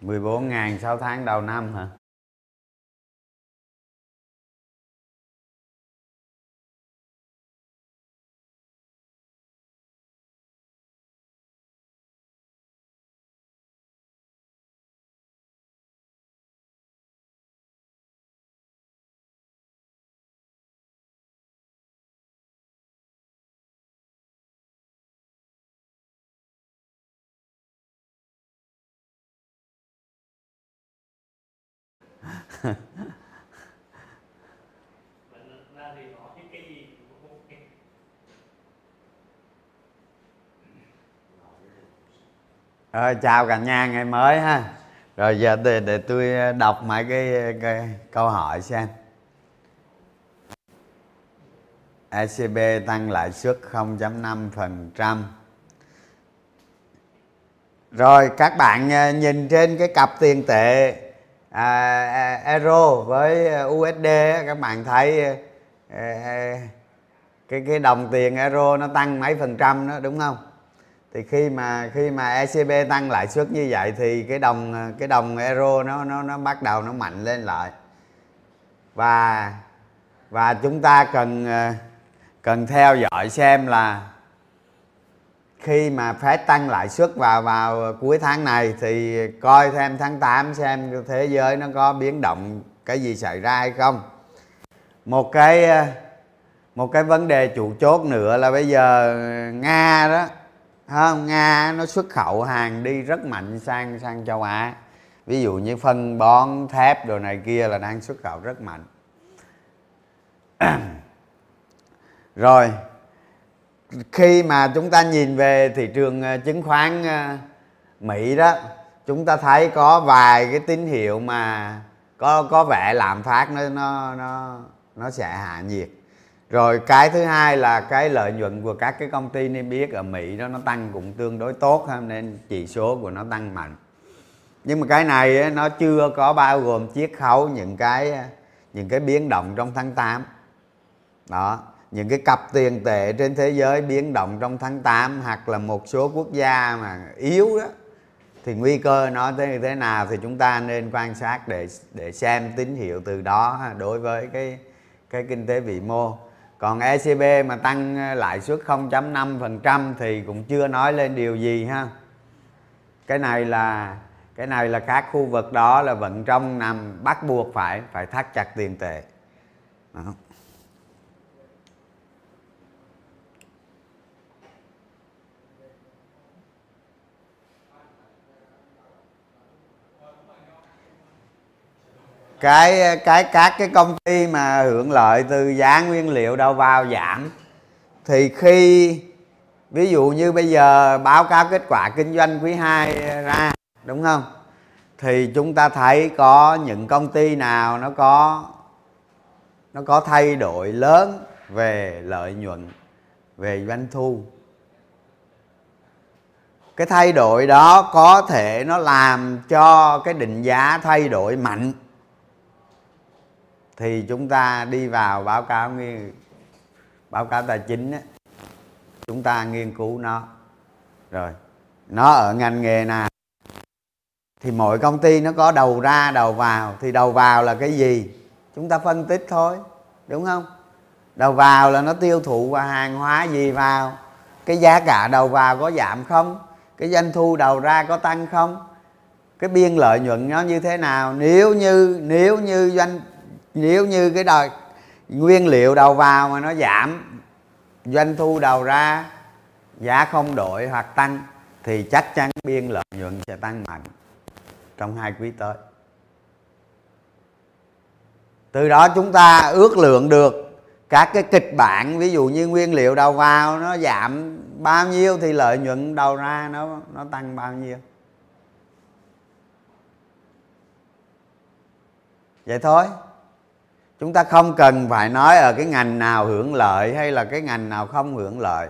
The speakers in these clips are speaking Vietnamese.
mười bốn ngàn sáu tháng đầu năm hả? Rồi chào cả nhà ngày mới ha. Rồi giờ để, để tôi ờ, đọc mấy cái, ờ, cái câu hỏi xem. ECB tăng lãi suất 0.5% rồi các bạn nhìn trên cái cặp tiền tệ à, à, euro với USD các bạn thấy à, cái cái đồng tiền euro nó tăng mấy phần trăm đó đúng không? Thì khi mà khi mà ECB tăng lãi suất như vậy thì cái đồng cái đồng euro nó nó nó bắt đầu nó mạnh lên lại. Và và chúng ta cần ờ, cần theo dõi xem là khi mà Fed tăng lãi suất vào vào cuối tháng này thì coi thêm tháng 8 xem thế giới nó có biến động cái gì xảy ra hay không. Một cái ờ, một cái vấn đề chủ chốt nữa là bây giờ nga đó không, nga nó xuất khẩu hàng đi rất mạnh sang sang châu á. Ví dụ như phân bón, thép đồ này kia là đang xuất khẩu rất mạnh. Rồi, khi mà chúng ta nhìn về thị trường ờ, chứng khoán ờ, Mỹ đó, chúng ta thấy có vài cái tín hiệu mà có có vẻ lạm phát nó nó nó nó sẽ hạ nhiệt rồi cái thứ hai là cái lợi nhuận của các cái công ty niêm yết ở Mỹ đó, nó tăng cũng tương đối tốt ha, nên chỉ số của nó tăng mạnh. Nhưng mà cái này nó chưa có bao gồm chiết khấu những cái những cái biến động trong tháng 8 đó, những cái cặp tiền tệ trên thế giới biến động trong tháng 8 hoặc là một số quốc gia mà yếu đó, thì nguy cơ nó thế như thế nào thì chúng ta nên quan sát để để xem tín hiệu từ đó đối với cái cái kinh tế vĩ mô còn ECB mà tăng ờ, lãi suất 0.5% thì cũng chưa nói lên điều gì ha cái này là, cái này là các khu vực đó là vẫn trong nằm bắt buộc phải phải thắt chặt tiền tệ đó. Cái cái, các cái công ty mà hưởng lợi từ giá nguyên liệu đầu vào giảm. Thì khi, ví dụ như bây giờ báo cáo kết quả kinh doanh quý 2 ra, đúng không? Thì chúng ta thấy có những công ty nào nó có nó có thay đổi lớn về lợi nhuận, về doanh thu. Cái thay đổi đó có thể nó làm cho cái định giá thay đổi mạnh thì chúng ta đi vào báo cáo nghiên báo cáo tài chính á, chúng ta nghiên cứu nó. Rồi nó ở ngành nghề nào? Thì mỗi công ty nó có đầu ra đầu vào. Thì đầu vào là cái gì? Chúng ta phân tích thôi đúng không? Đầu vào là nó tiêu thụ và hàng hóa gì vào? Cái giá cả đầu vào có giảm không? Cái doanh thu đầu ra có tăng không? Cái biên lợi nhuận nó như thế nào? Nếu như nếu như doanh nếu như cái đời nguyên liệu đầu vào mà nó giảm, doanh thu đầu ra, giá không đổi hoặc tăng, thì chắc chắn biên lợi nhuận sẽ tăng mạnh trong hai quý tới. Từ đó chúng ta ước lượng được các cái kịch bản, ví dụ như nguyên liệu đầu vào nó giảm bao nhiêu thì lợi nhuận đầu ra nó nó tăng bao nhiêu. Vậy thôi chúng ta không cần phải nói ở cái ngành nào hưởng lợi hay là cái ngành nào không hưởng lợi.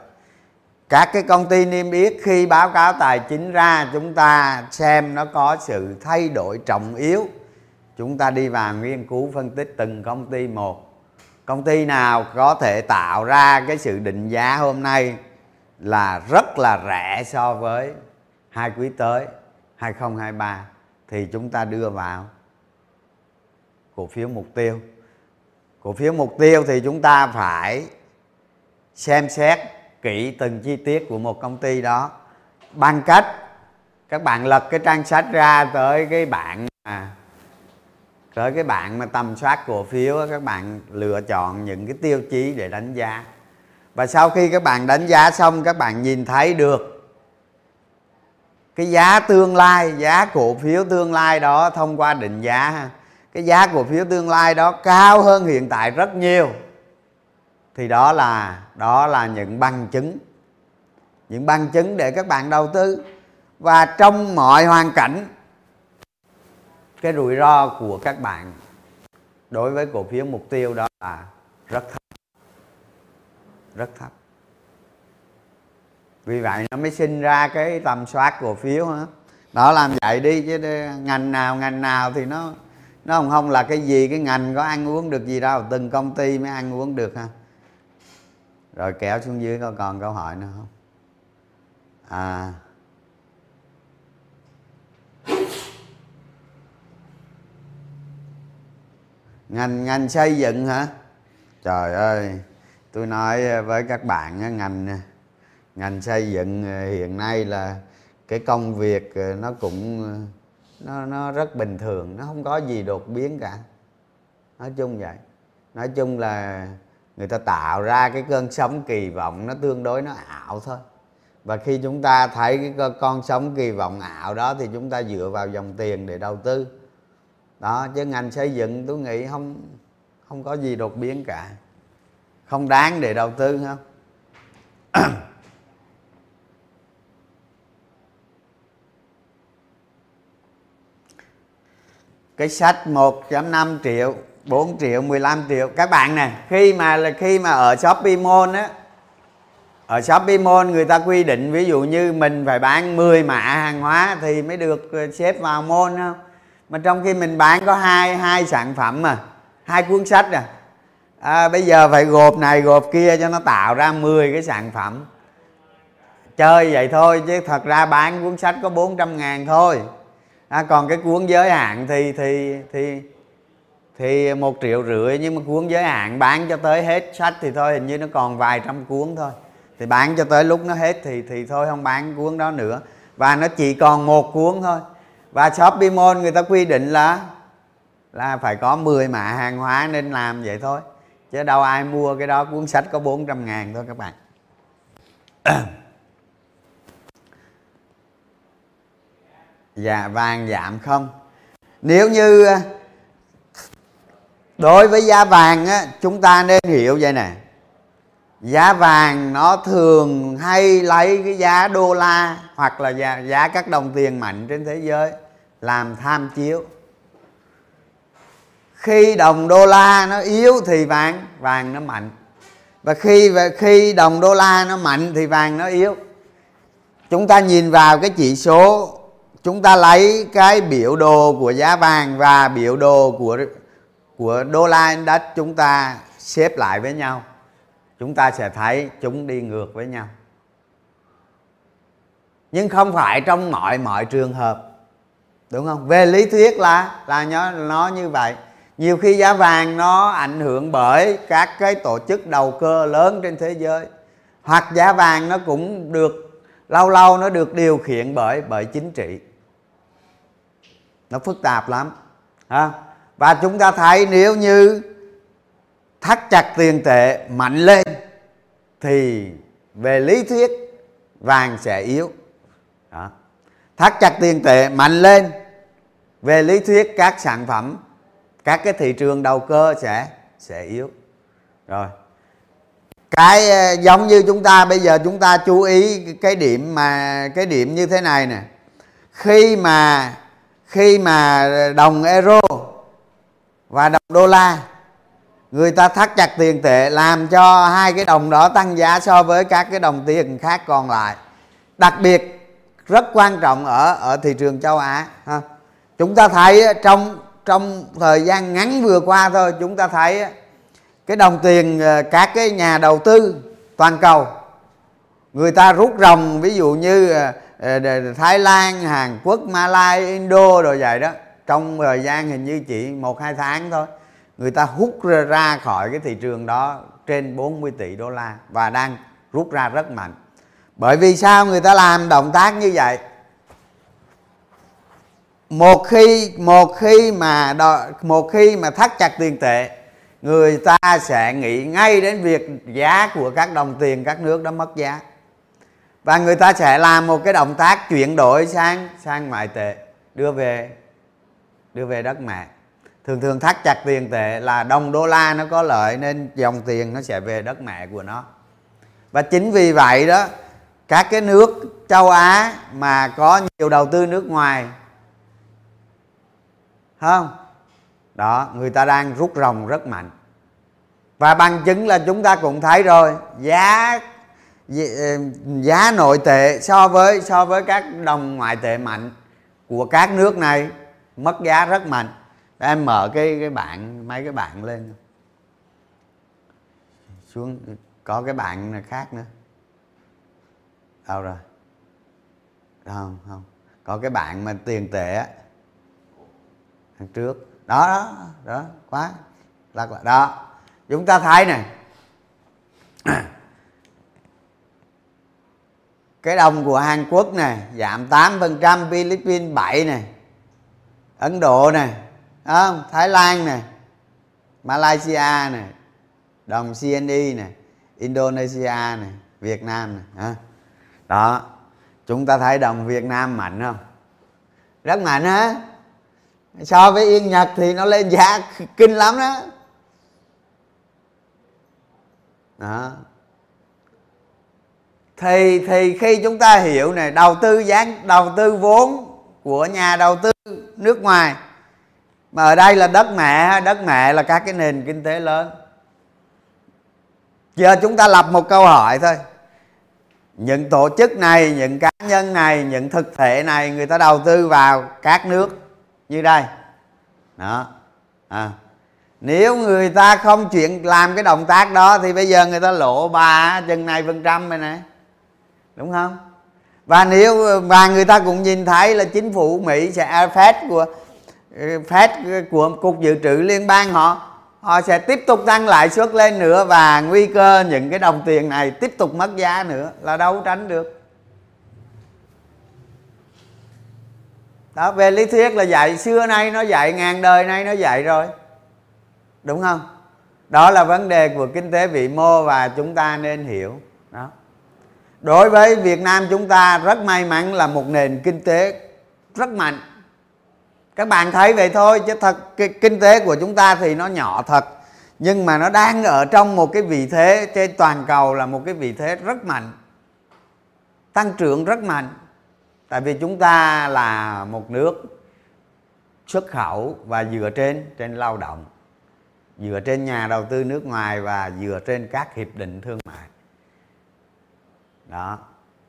Các cái công ty niêm yết khi báo cáo tài chính ra, chúng ta xem nó có sự thay đổi trọng yếu. Chúng ta đi vào nghiên cứu phân tích từng công ty một. Công ty nào có thể tạo ra cái sự định giá hôm nay là rất là rẻ so với hai quý tới 2023 thì chúng ta đưa vào cổ phiếu mục tiêu cổ phiếu mục tiêu thì chúng ta phải xem xét kỹ từng chi tiết của một công ty đó. Bằng cách các bạn lật cái trang sách ra tới cái bạn mà, tới cái bạn mà tầm soát cổ phiếu các bạn lựa chọn những cái tiêu chí để đánh giá. Và sau khi các bạn đánh giá xong, các bạn nhìn thấy được cái giá tương lai, giá cổ phiếu tương lai đó thông qua định giá cái giá cổ phiếu tương lai đó cao hơn hiện tại rất nhiều. Thì đó là đó là những bằng chứng. Những bằng chứng để các bạn đầu tư. Và trong mọi hoàn cảnh, cái rủi ro của các bạn đối với cổ phiếu mục tiêu đó là rất thấp. Rất thấp. Vì vậy nó mới sinh ra cái tầm soát cổ phiếu hả đó làm vậy đi chứ ngành nào ngành nào thì nó nó không không là cái gì, cái ngành có ăn uống được gì đâu, từng công ty mới ăn uống được ha. Rồi kéo xuống dưới có còn câu hỏi nữa không? À. Ngành ngành xây dựng hả? Trời ơi, tôi nói với các bạn ngành ngành xây dựng ờ, hiện nay là cái công việc ờ, nó cũng ờ, nó nó rất bình thường, nó không có gì đột biến cả. Nói chung vậy. Nói chung là người ta tạo ra cái cơn sóng kỳ vọng nó tương đối nó ảo thôi. Và khi chúng ta thấy cái con sóng kỳ vọng ảo đó thì chúng ta dựa vào dòng tiền để đầu tư. Đó, chứ ngành xây dựng tôi nghĩ không không có gì đột biến cả. Không đáng để đầu tư, không? cái sách 1.5 triệu 4 triệu 15 triệu. Các bạn nè, khi mà là khi mà ở Shopee Mall á, ở Shopee Mall người ta quy định ví dụ như mình phải bán 10 mã hàng hóa thì mới được ờ, xếp vào môn không? Mà trong khi mình bán có hai hai sản phẩm mà hai cuốn sách à. à bây giờ phải gộp này, gộp kia cho nó tạo ra 10 cái sản phẩm. Chơi vậy thôi chứ thật ra bán cuốn sách có 400 ngàn thôi à, còn cái cuốn giới hạn thì thì thì thì một triệu rưỡi nhưng mà cuốn giới hạn bán cho tới hết sách thì thôi hình như nó còn vài trăm cuốn thôi. Thì bán cho tới lúc nó hết thì thì thôi không bán cuốn đó nữa. Và nó chỉ còn một cuốn thôi. Và Shopee Mall người ta quy định là là phải có 10 mã hàng hóa nên làm vậy thôi. Chứ đâu ai mua cái đó cuốn sách có 400 ngàn thôi các bạn. dạ vàng giảm không? Nếu như à, đối với giá vàng á chúng ta nên hiểu vậy nè. Giá vàng nó thường hay lấy cái giá đô la hoặc là giá, giá các đồng tiền mạnh trên thế giới làm tham chiếu. Khi đồng đô la nó yếu thì vàng vàng nó mạnh. Và khi và khi đồng đô la nó mạnh thì vàng nó yếu. Chúng ta nhìn vào cái chỉ số chúng ta lấy cái biểu đồ của giá vàng và biểu đồ của của đô la index chúng ta xếp lại với nhau. Chúng ta sẽ thấy chúng đi ngược với nhau. Nhưng không phải trong mọi mọi trường hợp. Đúng không? Về lý thuyết là là nó nó như vậy. Nhiều khi giá vàng nó ảnh hưởng bởi các cái tổ chức đầu cơ lớn trên thế giới. Hoặc giá vàng nó cũng được, lâu lâu nó được điều khiển bởi bởi chính trị nó phức tạp lắm, ha? Và chúng ta thấy nếu như thắt chặt tiền tệ mạnh lên, thì về lý thuyết vàng sẽ yếu. Đó. thắt chặt tiền tệ mạnh lên, về lý thuyết các sản phẩm, các cái thị trường đầu cơ sẽ sẽ yếu. Rồi. Cái ờ, giống như chúng ta, bây giờ chúng ta chú ý cái điểm mà, cái điểm như thế này nè. Khi mà khi mà đồng euro và đồng đô la, người ta thắt chặt tiền tệ làm cho hai cái đồng đó tăng giá so với các cái đồng tiền khác còn lại đặc biệt, rất quan trọng ở ở thị trường châu Á, ha. chúng ta thấy trong trong thời gian ngắn vừa qua thôi, chúng ta thấy cái đồng tiền ờ, các cái nhà đầu tư toàn cầu, người ta rút ròng, ví dụ như ờ, Ờ, Thái Lan, Hàn Quốc, Malai, Indo rồi vậy đó. Trong thời gian hình như chỉ một hai tháng thôi người ta hút ra khỏi cái thị trường đó trên 40 tỷ đô la và đang rút ra rất mạnh. Bởi vì sao người ta làm động tác như vậy? Một khi một khi mà đo, một khi mà thắt chặt tiền tệ người ta sẽ nghĩ ngay đến việc giá của các đồng tiền các nước đó mất giá và người ta sẽ làm một cái động tác chuyển đổi sang sang ngoại tệ, đưa về đưa về đất mẹ. Thường thường thắt chặt tiền tệ là đồng đô la nó có lợi nên dòng tiền nó sẽ về đất mẹ của nó. Và chính vì vậy đó, các cái nước châu á mà có nhiều đầu tư nước ngoài không? Đó, người ta đang rút rồng rất mạnh. Và bằng chứng là chúng ta cũng thấy rồi, giá Ờ, giá nội tệ so với so với các đồng ngoại tệ mạnh của các nước này mất giá rất mạnh. Em mở cái cái bảng, mấy cái bảng lên. Xuống, có cái bảng khác nữa. Đâu rồi? Không không. Có cái bạn mà tiền tệ á. Đằng trước. Đó đó đó, quá. Lật lại. Đó. Chúng ta thấy này cái đồng của Hàn Quốc này giảm 8% Philippines 7 này Ấn Độ này không? Thái Lan này Malaysia này đồng CNY này Indonesia này Việt Nam này đó, chúng ta thấy đồng Việt Nam mạnh không? Rất mạnh á. So với yên nhật thì nó lên giá kinh lắm đó. Đó thì thì khi chúng ta hiểu này, đầu tư gián, đầu tư vốn của nhà đầu tư nước ngoài, mà ở đây là đất mẹ đất mẹ là các cái nền kinh tế lớn. Giờ chúng ta lập một câu hỏi thôi. Những tổ chức này, những cá nhân này, những thực thể này, người ta đầu tư vào các nước như đây. Đó. À. nếu người ta không chuyện làm cái động tác đó thì bây giờ người ta lộ ba, chừng này phần trăm này nè đúng không? Và nếu, và người ta cũng nhìn thấy là chính phủ mỹ sẽ, Fed của Fed của cục dự trữ liên bang họ họ sẽ tiếp tục tăng lãi suất lên nữa và nguy cơ những cái đồng tiền này tiếp tục mất giá nữa là đâu tránh được. Đó, về lý thuyết là dạy, xưa nay nó dạy, ngàn đời nay nó dạy rồi. Đúng không? Đó là vấn đề của kinh tế vĩ mô và chúng ta nên hiểu đối với việt nam chúng ta, rất may mắn là một nền kinh tế rất mạnh. Các bạn thấy vậy thôi, chứ thật, cái kinh tế của chúng ta thì nó nhỏ thật. Nhưng mà nó đang ở trong một cái vị thế, trên toàn cầu là một cái vị thế rất mạnh, tăng trưởng rất mạnh. Tại vì chúng ta là một nước xuất khẩu và dựa trên trên lao động, dựa trên nhà đầu tư nước ngoài và dựa trên các hiệp định thương mại đó.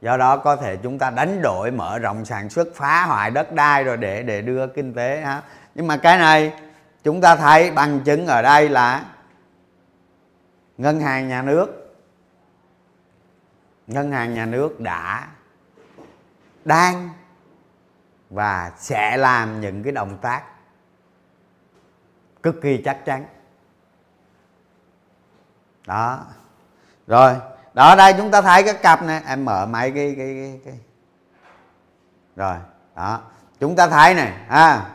Do đó có thể chúng ta đánh đổi, mở rộng sản xuất, phá hoại đất đai rồi để để đưa kinh tế, ha. Nhưng mà cái này, chúng ta thấy bằng chứng ở đây là ngân hàng nhà nước, ngân hàng nhà nước đã, đang và sẽ làm những cái động tác cực kỳ chắc chắn. Đó. Rồi đó đây chúng ta thấy cái cặp này em mở máy cái cái cái, cái. rồi đó. Chúng ta thấy này à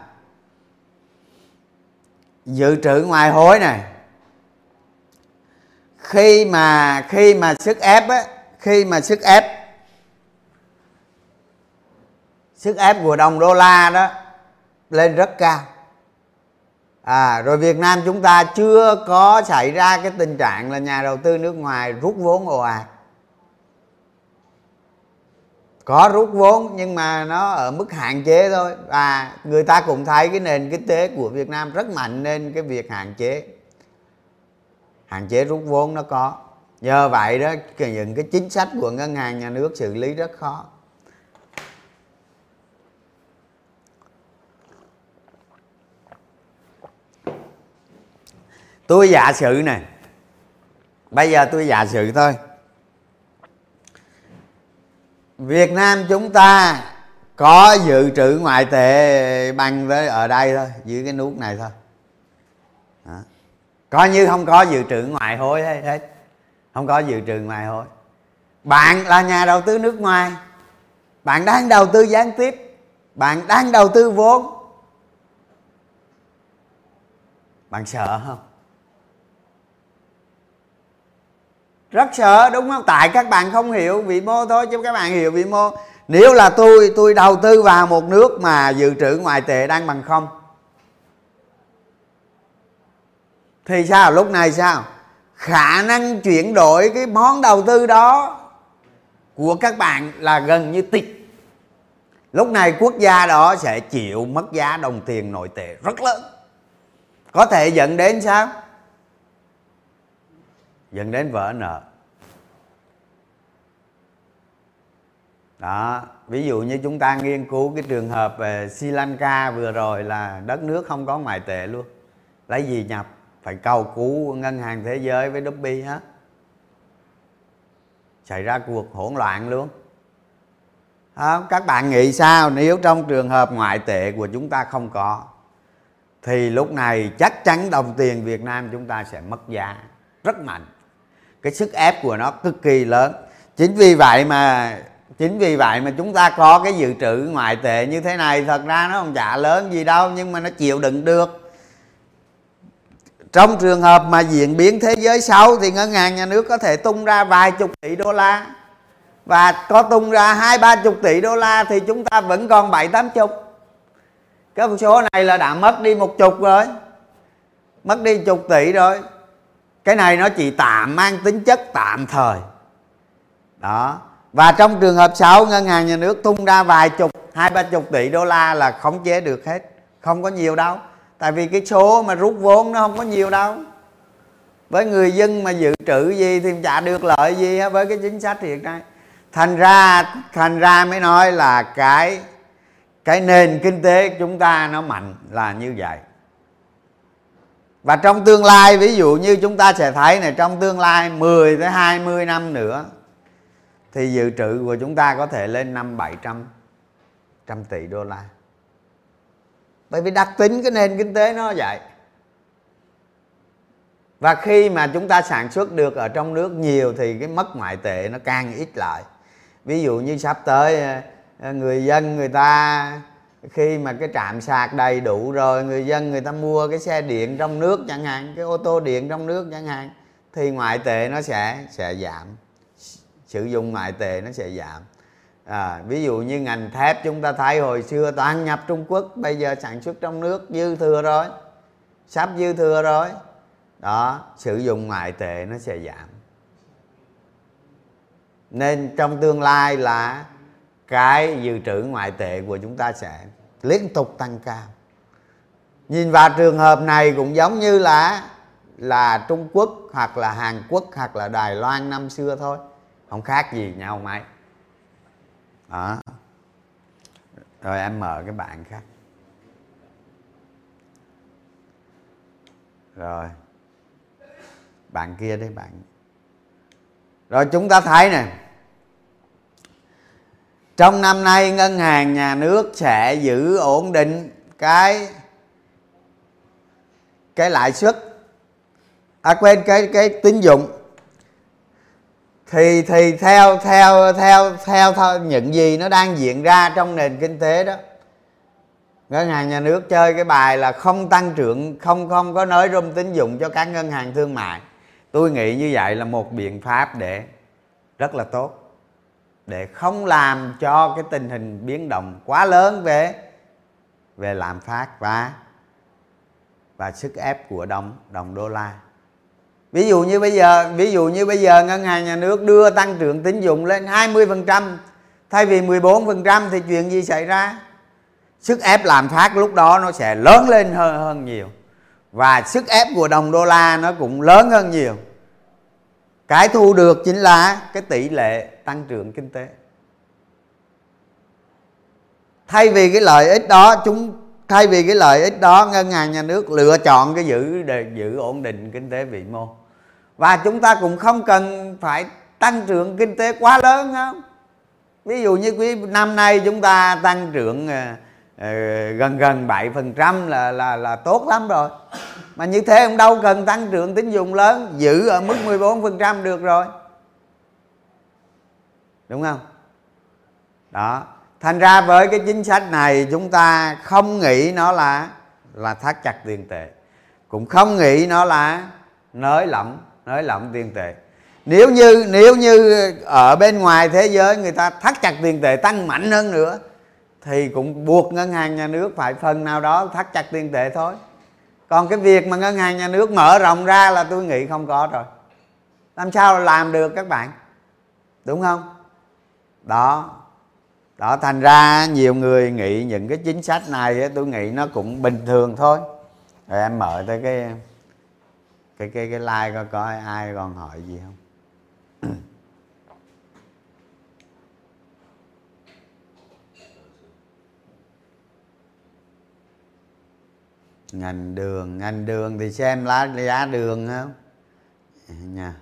dự trữ ngoài hối này. Khi mà khi mà sức ép á khi mà sức ép sức ép của đồng đô la đó lên rất cao à rồi Việt Nam chúng ta chưa có xảy ra cái tình trạng là nhà đầu tư nước ngoài rút vốn ồ ạt. Có rút vốn nhưng mà nó ở mức hạn chế thôi. Và người ta cũng thấy cái nền kinh tế của Việt Nam rất mạnh nên cái việc hạn chế. Hạn chế rút vốn nó có. Nhờ vậy đó những cái chính sách của ngân hàng nhà nước xử lý rất khó. Tôi giả sử này bây giờ tôi giả sử thôi. Việt Nam chúng ta có dự trữ ngoại tệ bằng với ở đây thôi, dưới cái nút này thôi. Đó. coi như không có dự trữ ngoại hối hết. Không có dự trữ ngoại hối. Bạn là nhà đầu tư nước ngoài. Bạn đang đầu tư gián tiếp. Bạn đang đầu tư vốn. Bạn sợ không? Rất sợ, đúng không? Tại các bạn không hiểu vị mô thôi, chứ các bạn hiểu vị mô. Nếu là tôi tôi đầu tư vào một nước mà dự trữ ngoại tệ đang bằng không, thì sao? Lúc này sao? Khả năng chuyển đổi cái món đầu tư đó của các bạn là gần như tịch. Lúc này quốc gia đó sẽ chịu mất giá đồng tiền nội tệ rất lớn. Có thể dẫn đến sao? Dẫn đến vỡ nợ. Đó ví dụ như chúng ta nghiên cứu cái trường hợp về Sri Lanka vừa rồi là đất nước không có ngoại tệ luôn. Lấy gì nhập? Phải cầu cứu ngân hàng thế giới với Dubai hết. Xảy ra cuộc hỗn loạn luôn. À, các bạn nghĩ sao nếu trong trường hợp ngoại tệ của chúng ta không có? Thì lúc này chắc chắn đồng tiền Việt Nam chúng ta sẽ mất giá rất mạnh cái sức ép của nó cực kỳ lớn. Chính vì vậy mà, chính vì vậy mà chúng ta có cái dự trữ ngoại tệ như thế này, thật ra nó không trả lớn gì đâu, nhưng mà nó chịu đựng được. Trong trường hợp mà diễn biến thế giới xấu thì ngân hàng nhà nước có thể tung ra vài chục tỷ đô la. Và có tung ra hai, ba chục tỷ đô la thì chúng ta vẫn còn bảy, tám chục. Cái số này là đã mất đi một chục rồi. Mất đi chục tỷ rồi cái này nó chỉ tạm, mang tính chất tạm thời. Đó. Và trong trường hợp sau ngân hàng nhà nước tung ra vài chục, hai, ba chục tỷ đô la là khống chế được hết. Không có nhiều đâu. Tại vì cái số mà rút vốn nó không có nhiều đâu. Với người dân mà dự trữ gì thì chả được lợi gì với cái chính sách hiện nay. Thành ra thành ra mới nói là cái cái nền kinh tế chúng ta nó mạnh là như vậy và trong tương lai, ví dụ như chúng ta sẽ thấy này, trong tương lai 10 tới 20 năm nữa, thì dự trữ của chúng ta có thể lên năm bảy trăm trăm tỷ đô la. Bởi vì đặc tính cái nền kinh tế nó vậy. Và khi mà chúng ta sản xuất được ở trong nước nhiều thì cái mất ngoại tệ nó càng ít lại. Ví dụ như sắp tới ờ, người dân người ta khi mà cái trạm sạc đầy đủ rồi người dân người ta mua cái xe điện trong nước chẳng hạn cái ô tô điện trong nước chẳng hạn thì ngoại tệ nó sẽ sẽ giảm. Sử dụng ngoại tệ nó sẽ giảm. À, ví dụ như ngành thép chúng ta thấy hồi xưa toàn nhập trung quốc bây giờ sản xuất trong nước dư thừa rồi sắp dư thừa rồi. Đó sử dụng ngoại tệ nó sẽ giảm. Nên trong tương lai là cái dự trữ ngoại tệ của chúng ta sẽ liên tục tăng cao. Nhìn vào trường hợp này cũng giống như là là Trung Quốc hoặc là Hàn Quốc hoặc là Đài Loan năm xưa thôi. Không khác gì nhau mấy. Đó. Rồi em mở cái bạn khác. Rồi. Bạn kia đấy bạn. Rồi chúng ta thấy nè trong năm nay ngân hàng nhà nước sẽ giữ ổn định cái cái lãi suất à quên cái cái tín dụng. Thì thì theo theo theo theo, theo những gì nó đang diễn ra trong nền kinh tế đó ngân hàng nhà nước chơi cái bài là không tăng trưởng không không có nới rung tín dụng cho các ngân hàng thương mại. Tôi nghĩ như vậy là một biện pháp để rất là tốt để không làm cho cái tình hình biến động quá lớn về về lạm phát và và sức ép của đồng đồng đô la. Ví dụ như bây giờ, ví dụ như bây giờ ngân hàng nhà nước đưa tăng trưởng tín dụng lên 20% thay vì 14% thì chuyện gì xảy ra? Sức ép lạm phát lúc đó nó sẽ lớn lên hơn hơn nhiều và sức ép của đồng đô la nó cũng lớn hơn nhiều cái thu được chính là cái tỷ lệ tăng trưởng kinh tế. Thay vì cái lợi ích đó chúng thay vì cái lợi ích đó ngân hàng nhà nước lựa chọn cái giữ để giữ ổn định kinh tế vĩ mô. Và chúng ta cũng không cần phải tăng trưởng kinh tế quá lớn không? Ví dụ như quý năm nay chúng ta tăng trưởng uh, gần gần 7 phần trăm là là là tốt lắm rồi mà như thế ông đâu cần tăng trưởng tín dụng lớn, giữ ở mức 14% được rồi. Đúng không? Đó. Thành ra với cái chính sách này, chúng ta không nghĩ nó là là thắt chặt tiền tệ. Cũng không nghĩ nó là nới lỏng nới lỏng tiền tệ. Nếu như nếu như ở bên ngoài thế giới người ta thắt chặt tiền tệ tăng mạnh hơn nữa, thì cũng buộc ngân hàng nhà nước phải phần nào đó thắt chặt tiền tệ thôi còn cái việc mà ngân hàng nhà nước mở rộng ra là tôi nghĩ không có rồi. Làm sao làm được các bạn? Đúng không? Đó. Đó, thành ra nhiều người nghĩ những cái chính sách này tôi nghĩ nó cũng bình thường thôi. Rồi em mở tới cái cái cái cái like coi coi ai còn hỏi gì không? Ngành đường ngành đường thì xem lá giá đường không nha.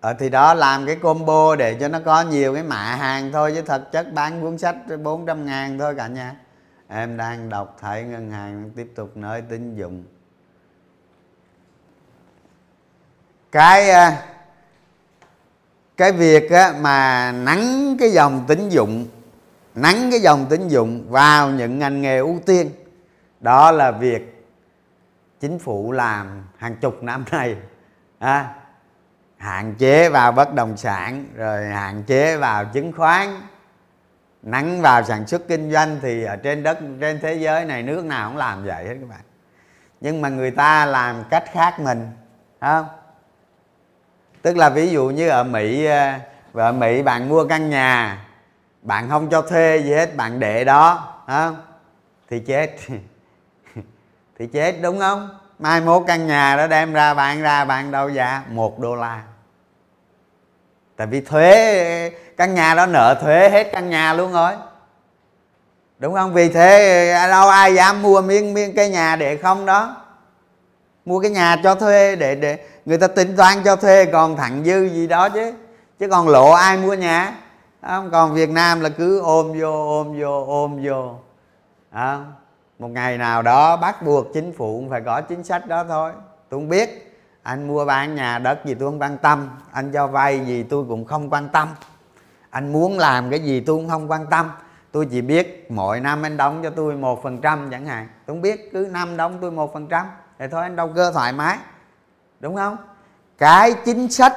Ở thì đó, làm cái combo để cho nó có nhiều cái mạ hàng thôi, chứ thật chất bán cuốn sách 400 ngàn thôi cả nhà. Em đang đọc, thấy ngân hàng tiếp tục nới tín dụng. Cái à, cái việc mà nắng cái dòng tín dụng nắng cái dòng tín dụng vào những ngành nghề ưu tiên đó là việc chính phủ làm hàng chục năm nay à, hạn chế vào bất động sản rồi hạn chế vào chứng khoán nắng vào sản xuất kinh doanh thì ở trên đất trên thế giới này nước nào cũng làm vậy hết các bạn. Nhưng mà người ta làm cách khác mình không? Tức là ví dụ như ở mỹ ờ, và ở mỹ bạn mua căn nhà, bạn không cho thuê gì hết, bạn để đó không thì chết. Thì chết, đúng không? Mai mốt căn nhà đó đem ra bạn ra bạn đâu giá? Một đô la. Tại vì thuế, căn nhà đó nợ thuế hết căn nhà luôn rồi. Đúng không? Vì thế à, đâu ai dám mua miếng miếng cái nhà để không đó? Mua cái nhà cho thuê để để người ta tính toán cho thuê còn thẳng dư gì đó chứ. Chứ còn lộ ai mua nhà? Không, còn việt nam là cứ ôm vô ôm vô ôm vô. Không? một ngày nào đó bắt buộc chính phủ cũng phải có chính sách đó thôi. Tôi không biết, anh mua bán nhà đất gì tôi không quan tâm. Anh cho vay gì tôi cũng không quan tâm. Anh muốn làm cái gì tôi cũng không quan tâm. Tôi chỉ biết mỗi năm anh đóng cho tôi một phần trăm chẳng hạn. Tôi không biết, cứ năm đóng tôi một phần trăm. Thì thôi, anh đâu cơ thoải mái đúng không? Cái chính sách,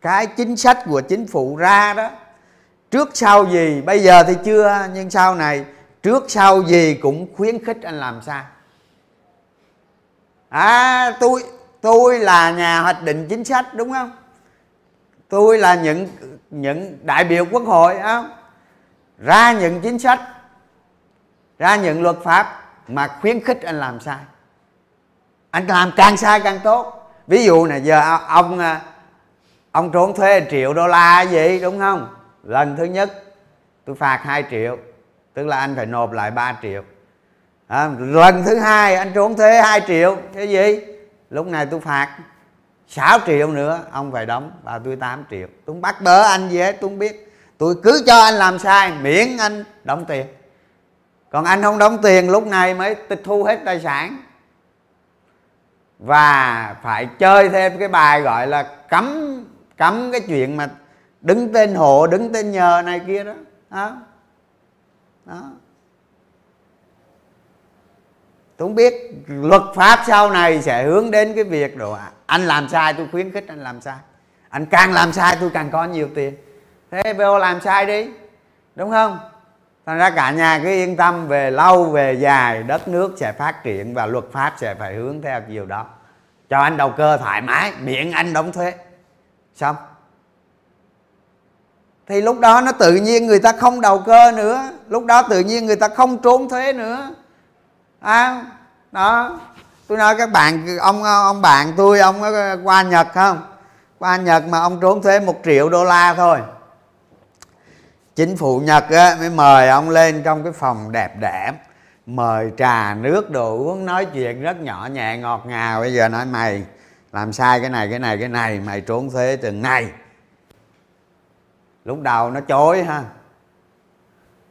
cái chính sách của chính phủ ra đó, trước sau gì, bây giờ thì chưa, nhưng sau này, trước sau gì cũng khuyến khích anh làm sai à tôi tôi là nhà hoạch định chính sách, đúng không? Tôi là những những đại biểu quốc hội không ra những chính sách, ra những luật pháp mà khuyến khích anh làm sai. Anh làm càng sai càng tốt ví dụ này giờ ông ông à, trốn thuế triệu đô la gì đúng không? Lần thứ nhất tôi phạt 2 triệu tức là anh phải nộp lại 3 triệu. À, lần thứ hai anh trốn thuế 2 triệu cái gì? Lúc này tôi phạt 6 triệu nữa ông phải đóng và tôi 8 triệu. Tôi không bắt bớ anh gì hết tôi không biết. Tôi cứ cho anh làm sai miễn anh đóng tiền. Còn anh không đóng tiền lúc này mới tịch thu hết tài sản và phải chơi thêm cái bài gọi là cấm cấm cái chuyện mà đứng tên hộ đứng tên nhờ này kia đó. Đó, đó. tôi không biết luật pháp sau này sẽ hướng đến cái việc rồi anh làm sai tôi khuyến khích anh làm sai. Anh càng làm sai tôi càng có nhiều tiền. Thế vô làm sai đi. Đúng không? Thành ra cả nhà cứ yên tâm về lâu về dài đất nước sẽ phát triển và luật pháp sẽ phải hướng theo chiều đó. Cho anh đầu cơ thoải mái miệng anh đóng thuế. Xong. Thì lúc đó nó tự nhiên người ta không đầu cơ nữa. Lúc đó tự nhiên người ta không trốn thuế nữa. À, đó. Tôi nói các bạn ông ông bạn tôi ông ờ, qua nhật không? Qua nhật mà ông trốn thuế một triệu đô la thôi chính phủ nhật á, mới mời ông lên trong cái phòng đẹp đẽ mời trà nước đồ uống nói chuyện rất nhỏ nhẹ ngọt ngào. Bây giờ nói mày làm sai cái này cái này cái này mày trốn thuế từng ngày. lúc đầu nó chối ha.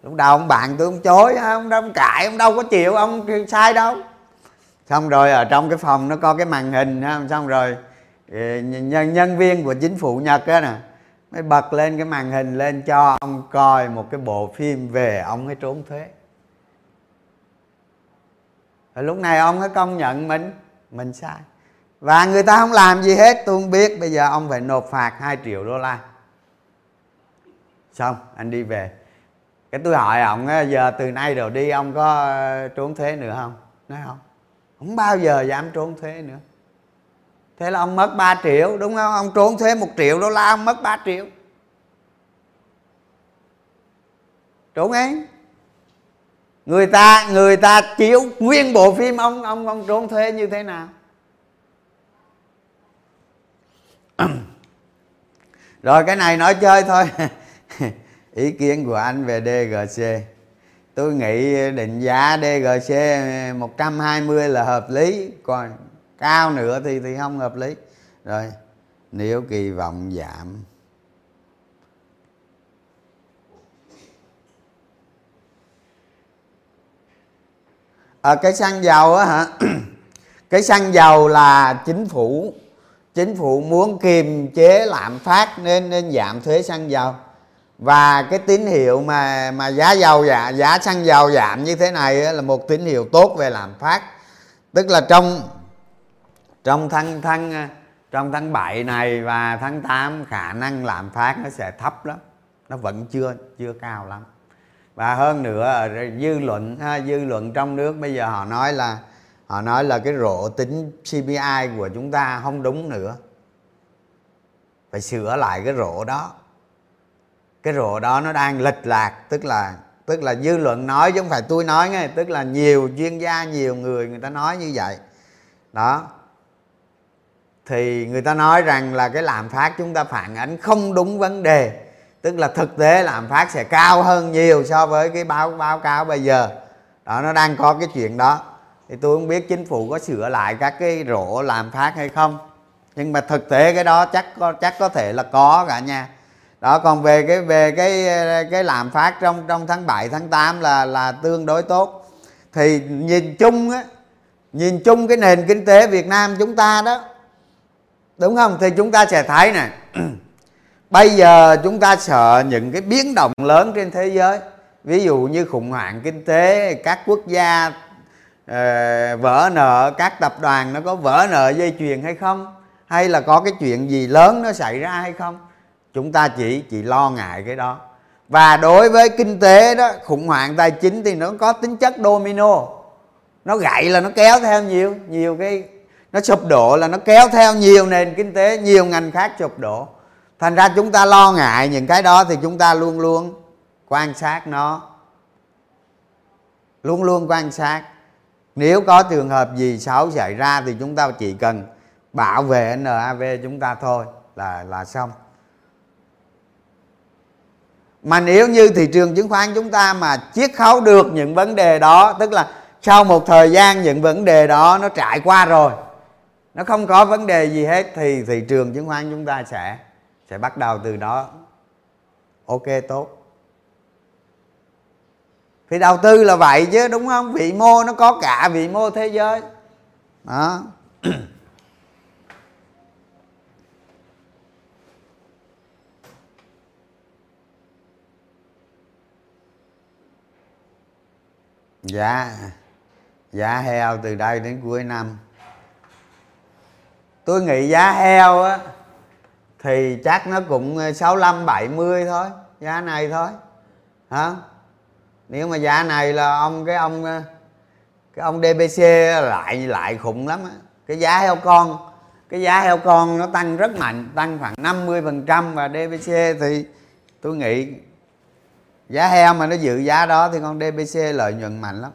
Lúc đầu ông bạn tôi ông chối ha ông đâu ông cãi ông đâu có chịu ông sai đâu. Xong rồi ở trong cái phòng nó có cái màn hình ha xong rồi ờ, nhân, nhân viên của chính phủ nhật á nè mới bật lên cái màn hình lên cho ông coi một cái bộ phim về ông ấy trốn thuế. Rồi lúc này ông ấy công nhận mình mình sai. Và người ta không làm gì hết, tôi không biết. Bây giờ ông phải nộp phạt 2 triệu đô la. Xong, anh đi về. Cái tôi hỏi ông giờ từ nay rồi đi ông có ờ, trốn thuế nữa không? Nói không. Không bao giờ dám trốn thuế nữa thế là ông mất 3 triệu, đúng không? Ông trốn thuế một triệu đô la, ông mất 3 triệu. Trốn ấy. Người ta người ta chiếu nguyên bộ phim ông ông ông trốn thuế như thế nào? Rồi cái này nói chơi thôi. Ý kiến của anh về DGC tôi nghĩ định giá DGC 120 là hợp lý. Còn cao nữa thì thì không hợp lý. Rồi nếu kỳ vọng giảm. À, cái xăng dầu á hả? Cái xăng dầu là chính phủ chính phủ muốn kiềm chế lạm phát nên nên giảm thuế xăng dầu. Và cái tín hiệu mà mà giá dầu giá, giá xăng dầu giảm như thế này là một tín hiệu tốt về lạm phát. Tức là trong trong tháng tháng, trong tháng 7 này và tháng 8 khả năng lạm phát nó sẽ thấp lắm. Nó vẫn chưa chưa cao lắm. Và hơn nữa, dư luận dư luận trong nước bây giờ họ nói là, họ nói là cái rổ tính CPI của chúng ta không đúng nữa. Phải sửa lại cái rổ đó. Cái rổ đó nó đang lệch lạc, tức là tức là dư luận nói chứ không phải tôi nói nghe, tức là nhiều chuyên gia, nhiều người người ta nói như vậy. Đó thì người ta nói rằng là cái lạm phát chúng ta phản ánh không đúng vấn đề. Tức là thực tế lạm phát sẽ cao hơn nhiều so với cái báo báo cáo bây giờ. Đó, nó đang có cái chuyện đó. Thì tôi không biết chính phủ có sửa lại các cái rổ lạm phát hay không. Nhưng mà thực tế cái đó chắc có chắc có thể là có cả nha. Đó, còn về cái về cái cái lạm phát trong trong tháng 7 tháng 8 là là tương đối tốt. Thì nhìn chung á, nhìn chung cái nền kinh tế Việt Nam chúng ta đó đúng không? Thì chúng ta sẽ thấy này bây giờ chúng ta sợ những cái biến động lớn trên thế giới. Ví dụ như khủng hoảng kinh tế các quốc gia uh, vỡ nợ các tập đoàn nó có vỡ nợ dây chuyền hay không? Hay là có cái chuyện gì lớn nó xảy ra hay không? Chúng ta chỉ chỉ lo ngại cái đó. Và đối với kinh tế đó khủng hoảng tài chính thì nó có tính chất domino. Nó gậy là nó kéo theo nhiều nhiều cái nó sụp đổ là nó kéo theo nhiều nền kinh tế, nhiều ngành khác sụp đổ. Thành ra chúng ta lo ngại những cái đó thì chúng ta luôn luôn quan sát nó. Luôn luôn quan sát. Nếu có trường hợp gì xấu xảy ra thì chúng ta chỉ cần bảo vệ NAV chúng ta thôi là là xong. Mà nếu như thị trường chứng khoán chúng ta mà chiết khấu được những vấn đề đó, tức là sau một thời gian những vấn đề đó nó trải qua rồi nó không có vấn đề gì hết, thì thị trường chứng khoán chúng ta sẽ sẽ bắt đầu từ đó. Ok, tốt. Thì đầu tư là vậy chứ, đúng không? Vị mô nó có cả vị mô thế giới. Đó. Giá. Giá heo từ đây đến cuối năm tôi nghĩ giá heo á, thì chắc nó cũng ờ, 65 70 thôi, giá này thôi. Hả? Nếu mà giá này là ông, cái ông ờ, cái ông DBC lại lại khủng lắm á. Cái giá heo con, cái giá heo con nó tăng rất mạnh, tăng khoảng 50 phần trăm và DBC thì tôi nghĩ giá heo mà nó giữ giá đó thì con DBC lợi nhuận mạnh lắm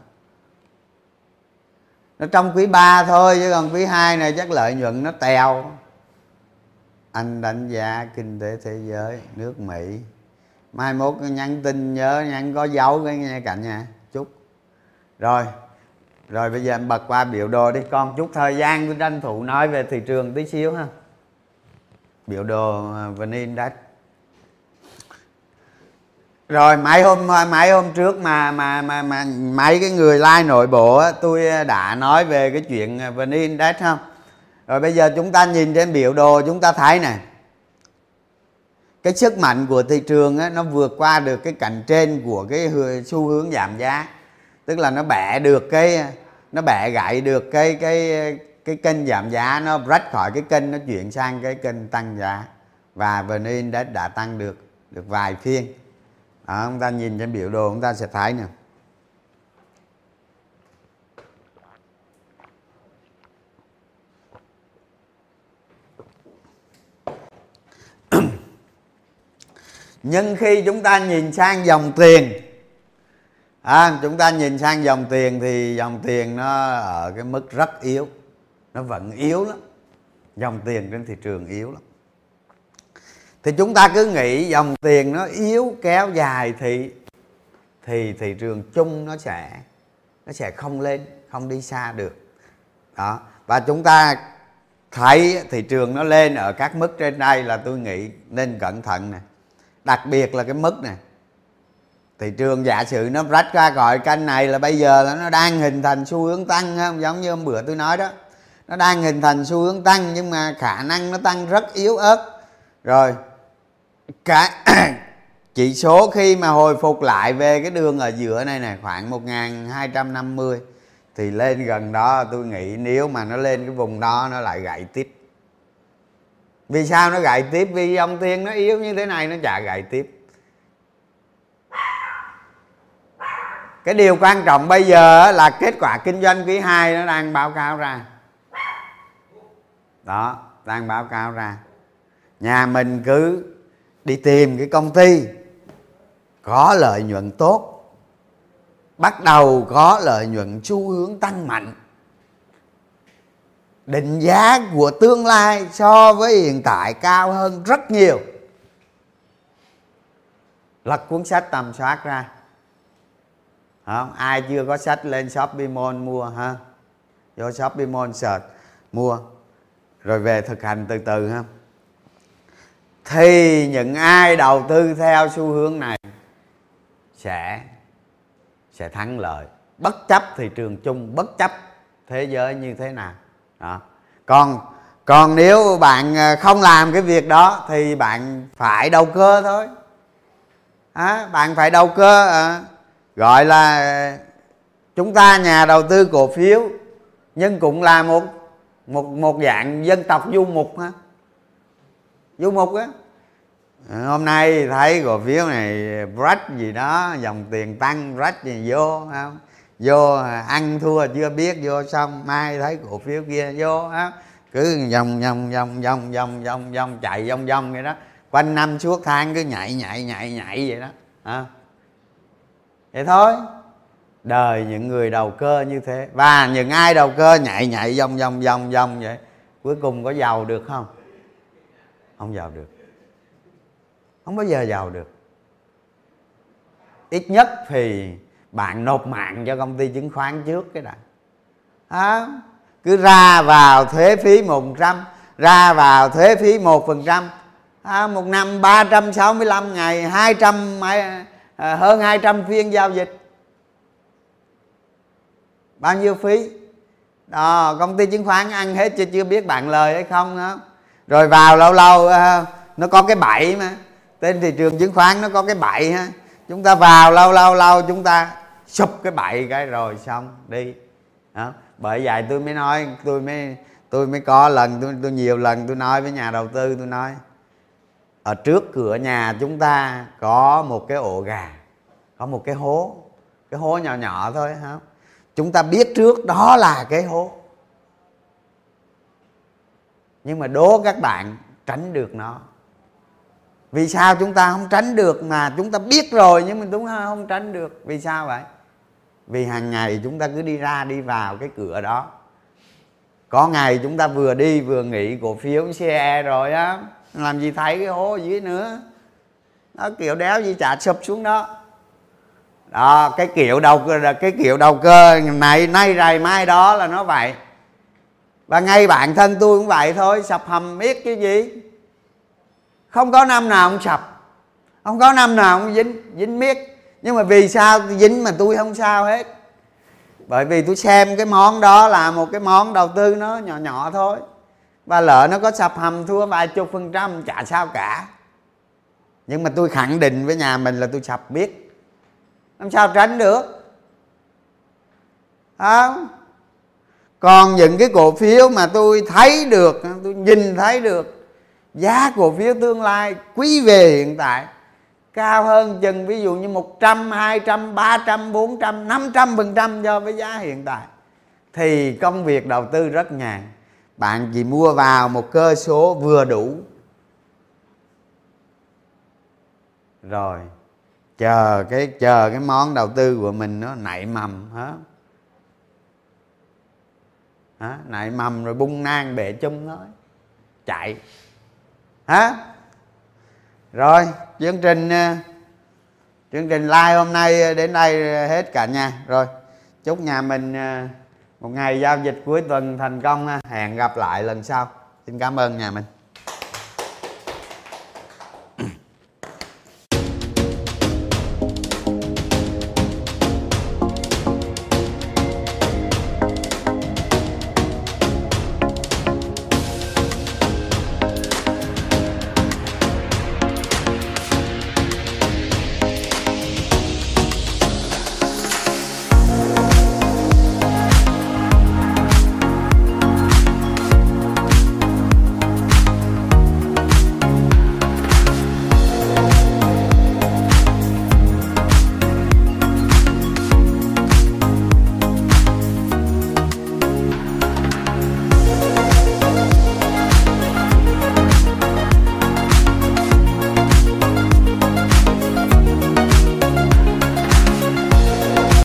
nó trong quý 3 thôi chứ còn quý 2 này chắc lợi nhuận nó tèo. Anh đánh giá kinh tế thế giới nước Mỹ. Mai mốt nhắn tin nhớ nhắn có dấu cái nghe cạnh nha. Chút rồi rồi bây giờ em bật qua biểu đồ đi. Con chút thời gian tôi tranh thủ nói về thị trường tí xíu ha. Biểu đồ ờ, à, vn index rồi mấy hôm mấy hôm trước mà mà mà mà mấy cái người like nội bộ á, tôi đã nói về cái chuyện à, vn index không? Rồi bây giờ chúng ta nhìn trên biểu đồ chúng ta thấy này cái sức mạnh của thị trường á, nó vượt qua được cái cạnh trên của cái xu hướng giảm giá. Tức là nó bẻ được cái nó bẻ gãy được cái cái cái kênh giảm giá nó rách khỏi cái kênh nó chuyển sang cái kênh tăng giá. Và vn index đã tăng được được vài phiên à, chúng ta nhìn trên biểu đồ chúng ta sẽ thấy nè. Nhưng khi chúng ta nhìn sang dòng tiền à, chúng ta nhìn sang dòng tiền thì dòng tiền nó ở cái mức rất yếu nó vẫn yếu lắm. Dòng tiền trên thị trường yếu lắm thì chúng ta cứ nghĩ dòng tiền nó yếu kéo dài thì thì thị trường chung nó sẽ nó sẽ không lên, không đi xa được. Đó. Và chúng ta thấy thị trường nó lên ở các mức trên đây là tôi nghĩ nên cẩn thận nè. Đặc biệt là cái mức này thị trường giả sử nó rách ra gọi canh này là bây giờ là nó đang hình thành xu hướng tăng, không giống như hôm bữa tôi nói đó. Nó đang hình thành xu hướng tăng nhưng mà khả năng nó tăng rất yếu ớt. Rồi cái chỉ số khi mà hồi phục lại về cái đường ở giữa này này, khoảng 1250 thì lên gần đó tôi nghĩ nếu mà nó lên cái vùng đó nó lại gãy tiếp. Vì sao nó gãy tiếp? Vì dòng tiền nó yếu như thế này, nó chả gãy tiếp. Cái điều quan trọng bây giờ là kết quả kinh doanh quý 2 nó đang báo cáo ra. Đó, đang báo cáo ra. Nhà mình cứ đi tìm cái công ty. Có lợi nhuận tốt. Bắt đầu có lợi nhuận xu hướng tăng mạnh. Định giá của tương lai so với hiện tại cao hơn rất nhiều. Lật cuốn sách tầm soát ra. Không? ai chưa có sách lên shopee mall mua, ha? Vô shopee mall search, mua. Rồi về thực hành từ từ, ha? Thì những ai đầu tư theo xu hướng này sẽ sẽ thắng lợi. Bất chấp thị trường chung bất chấp thế giới như thế nào. Đó. Còn còn nếu bạn à, không làm cái việc đó thì bạn phải đầu cơ thôi. À, bạn phải đầu cơ à, gọi là chúng ta nhà đầu tư cổ phiếu nhưng cũng là một một một dạng dân tộc du mục ha. Du mục á. Ừ, hôm nay thấy cổ phiếu này rách gì đó, dòng tiền tăng, rách gì vô, không? Vô à, ăn thua chưa biết, vô xong mai thấy cổ phiếu kia vô á cứ vòng vòng vòng vòng vòng vòng vòng, chạy vòng vòng vậy đó. Quanh năm suốt tháng cứ nhảy nhảy nhảy nhảy vậy đó à. vậy thôi. Đời những người đầu cơ như thế. Và những ai đầu cơ nhảy nhảy, vòng vòng vòng vòng vậy, cuối cùng có giàu được không? Không giàu được không bao giờ giàu được. Ít nhất thì bạn nộp mạng cho công ty chứng khoán trước cái đã. À, cứ ra vào thuế phí một trăm ra vào thuế phí một phần trăm. À, một năm 365 ngày 200 à, hơn 200 phiên giao dịch. Bao nhiêu phí? Đó, công ty chứng khoán ăn hết chưa chưa biết bạn lời hay không đó. Rồi vào lâu lâu à, nó có cái bẫy mà trên thị trường chứng khoán nó có cái bẫy ha. Chúng ta vào lâu lâu lâu chúng ta sụp cái bẫy cái rồi xong đi. Đó. Bởi vậy tôi mới nói tôi mới tôi mới có lần tôi, tôi nhiều lần tôi nói với nhà đầu tư tôi nói ở trước cửa nhà chúng ta có một cái ổ gà có một cái hố cái hố nhỏ nhỏ thôi không chúng ta biết trước đó là cái hố. Nhưng mà đố các bạn tránh được nó vì sao chúng ta không tránh được mà chúng ta biết rồi nhưng mà chúng ta không tránh được? Vì sao vậy? Vì hàng ngày chúng ta cứ đi ra đi vào cái cửa đó. Có ngày chúng ta vừa đi vừa nghỉ cổ phiếu xe rồi á, làm gì thấy cái hố dưới nữa. Nó kiểu đéo gì chả sụp xuống đó. Đó, cái kiểu đầu cái kiểu đầu cơ này, nay rày mai đó là nó vậy. Và ngay bản thân tôi cũng vậy thôi, sập hầm biết cái gì? Không có năm nào không sập. Không có năm nào không dính dính miết. Nhưng mà vì sao dính mà tôi không sao hết? Bởi vì tôi xem cái món đó là một cái món đầu tư nó nhỏ nhỏ thôi. Và lỡ nó có sập hầm thua vài chục phần trăm, chả sao cả. Nhưng mà tôi khẳng định với nhà mình là tôi sập biết làm sao tránh được? Không. Còn những cái cổ phiếu mà tôi thấy được, tôi nhìn thấy được giá cổ phiếu tương lai quý về hiện tại cao hơn chừng ví dụ như 100, 200, 300, 400, 500 phần trăm so với giá hiện tại. Thì công việc đầu tư rất nhàn. Bạn chỉ mua vào một cơ số vừa đủ. Rồi chờ cái chờ cái món đầu tư của mình nó nảy mầm hả? Nảy mầm rồi bung nang bể chung nói chạy hả? Rồi, chương trình ờ, chương trình live hôm nay ờ, đến đây hết cả nhà. Rồi, chúc nhà mình ờ, một ngày giao dịch cuối tuần thành công hẹn gặp lại lần sau. Xin cảm ơn nhà mình.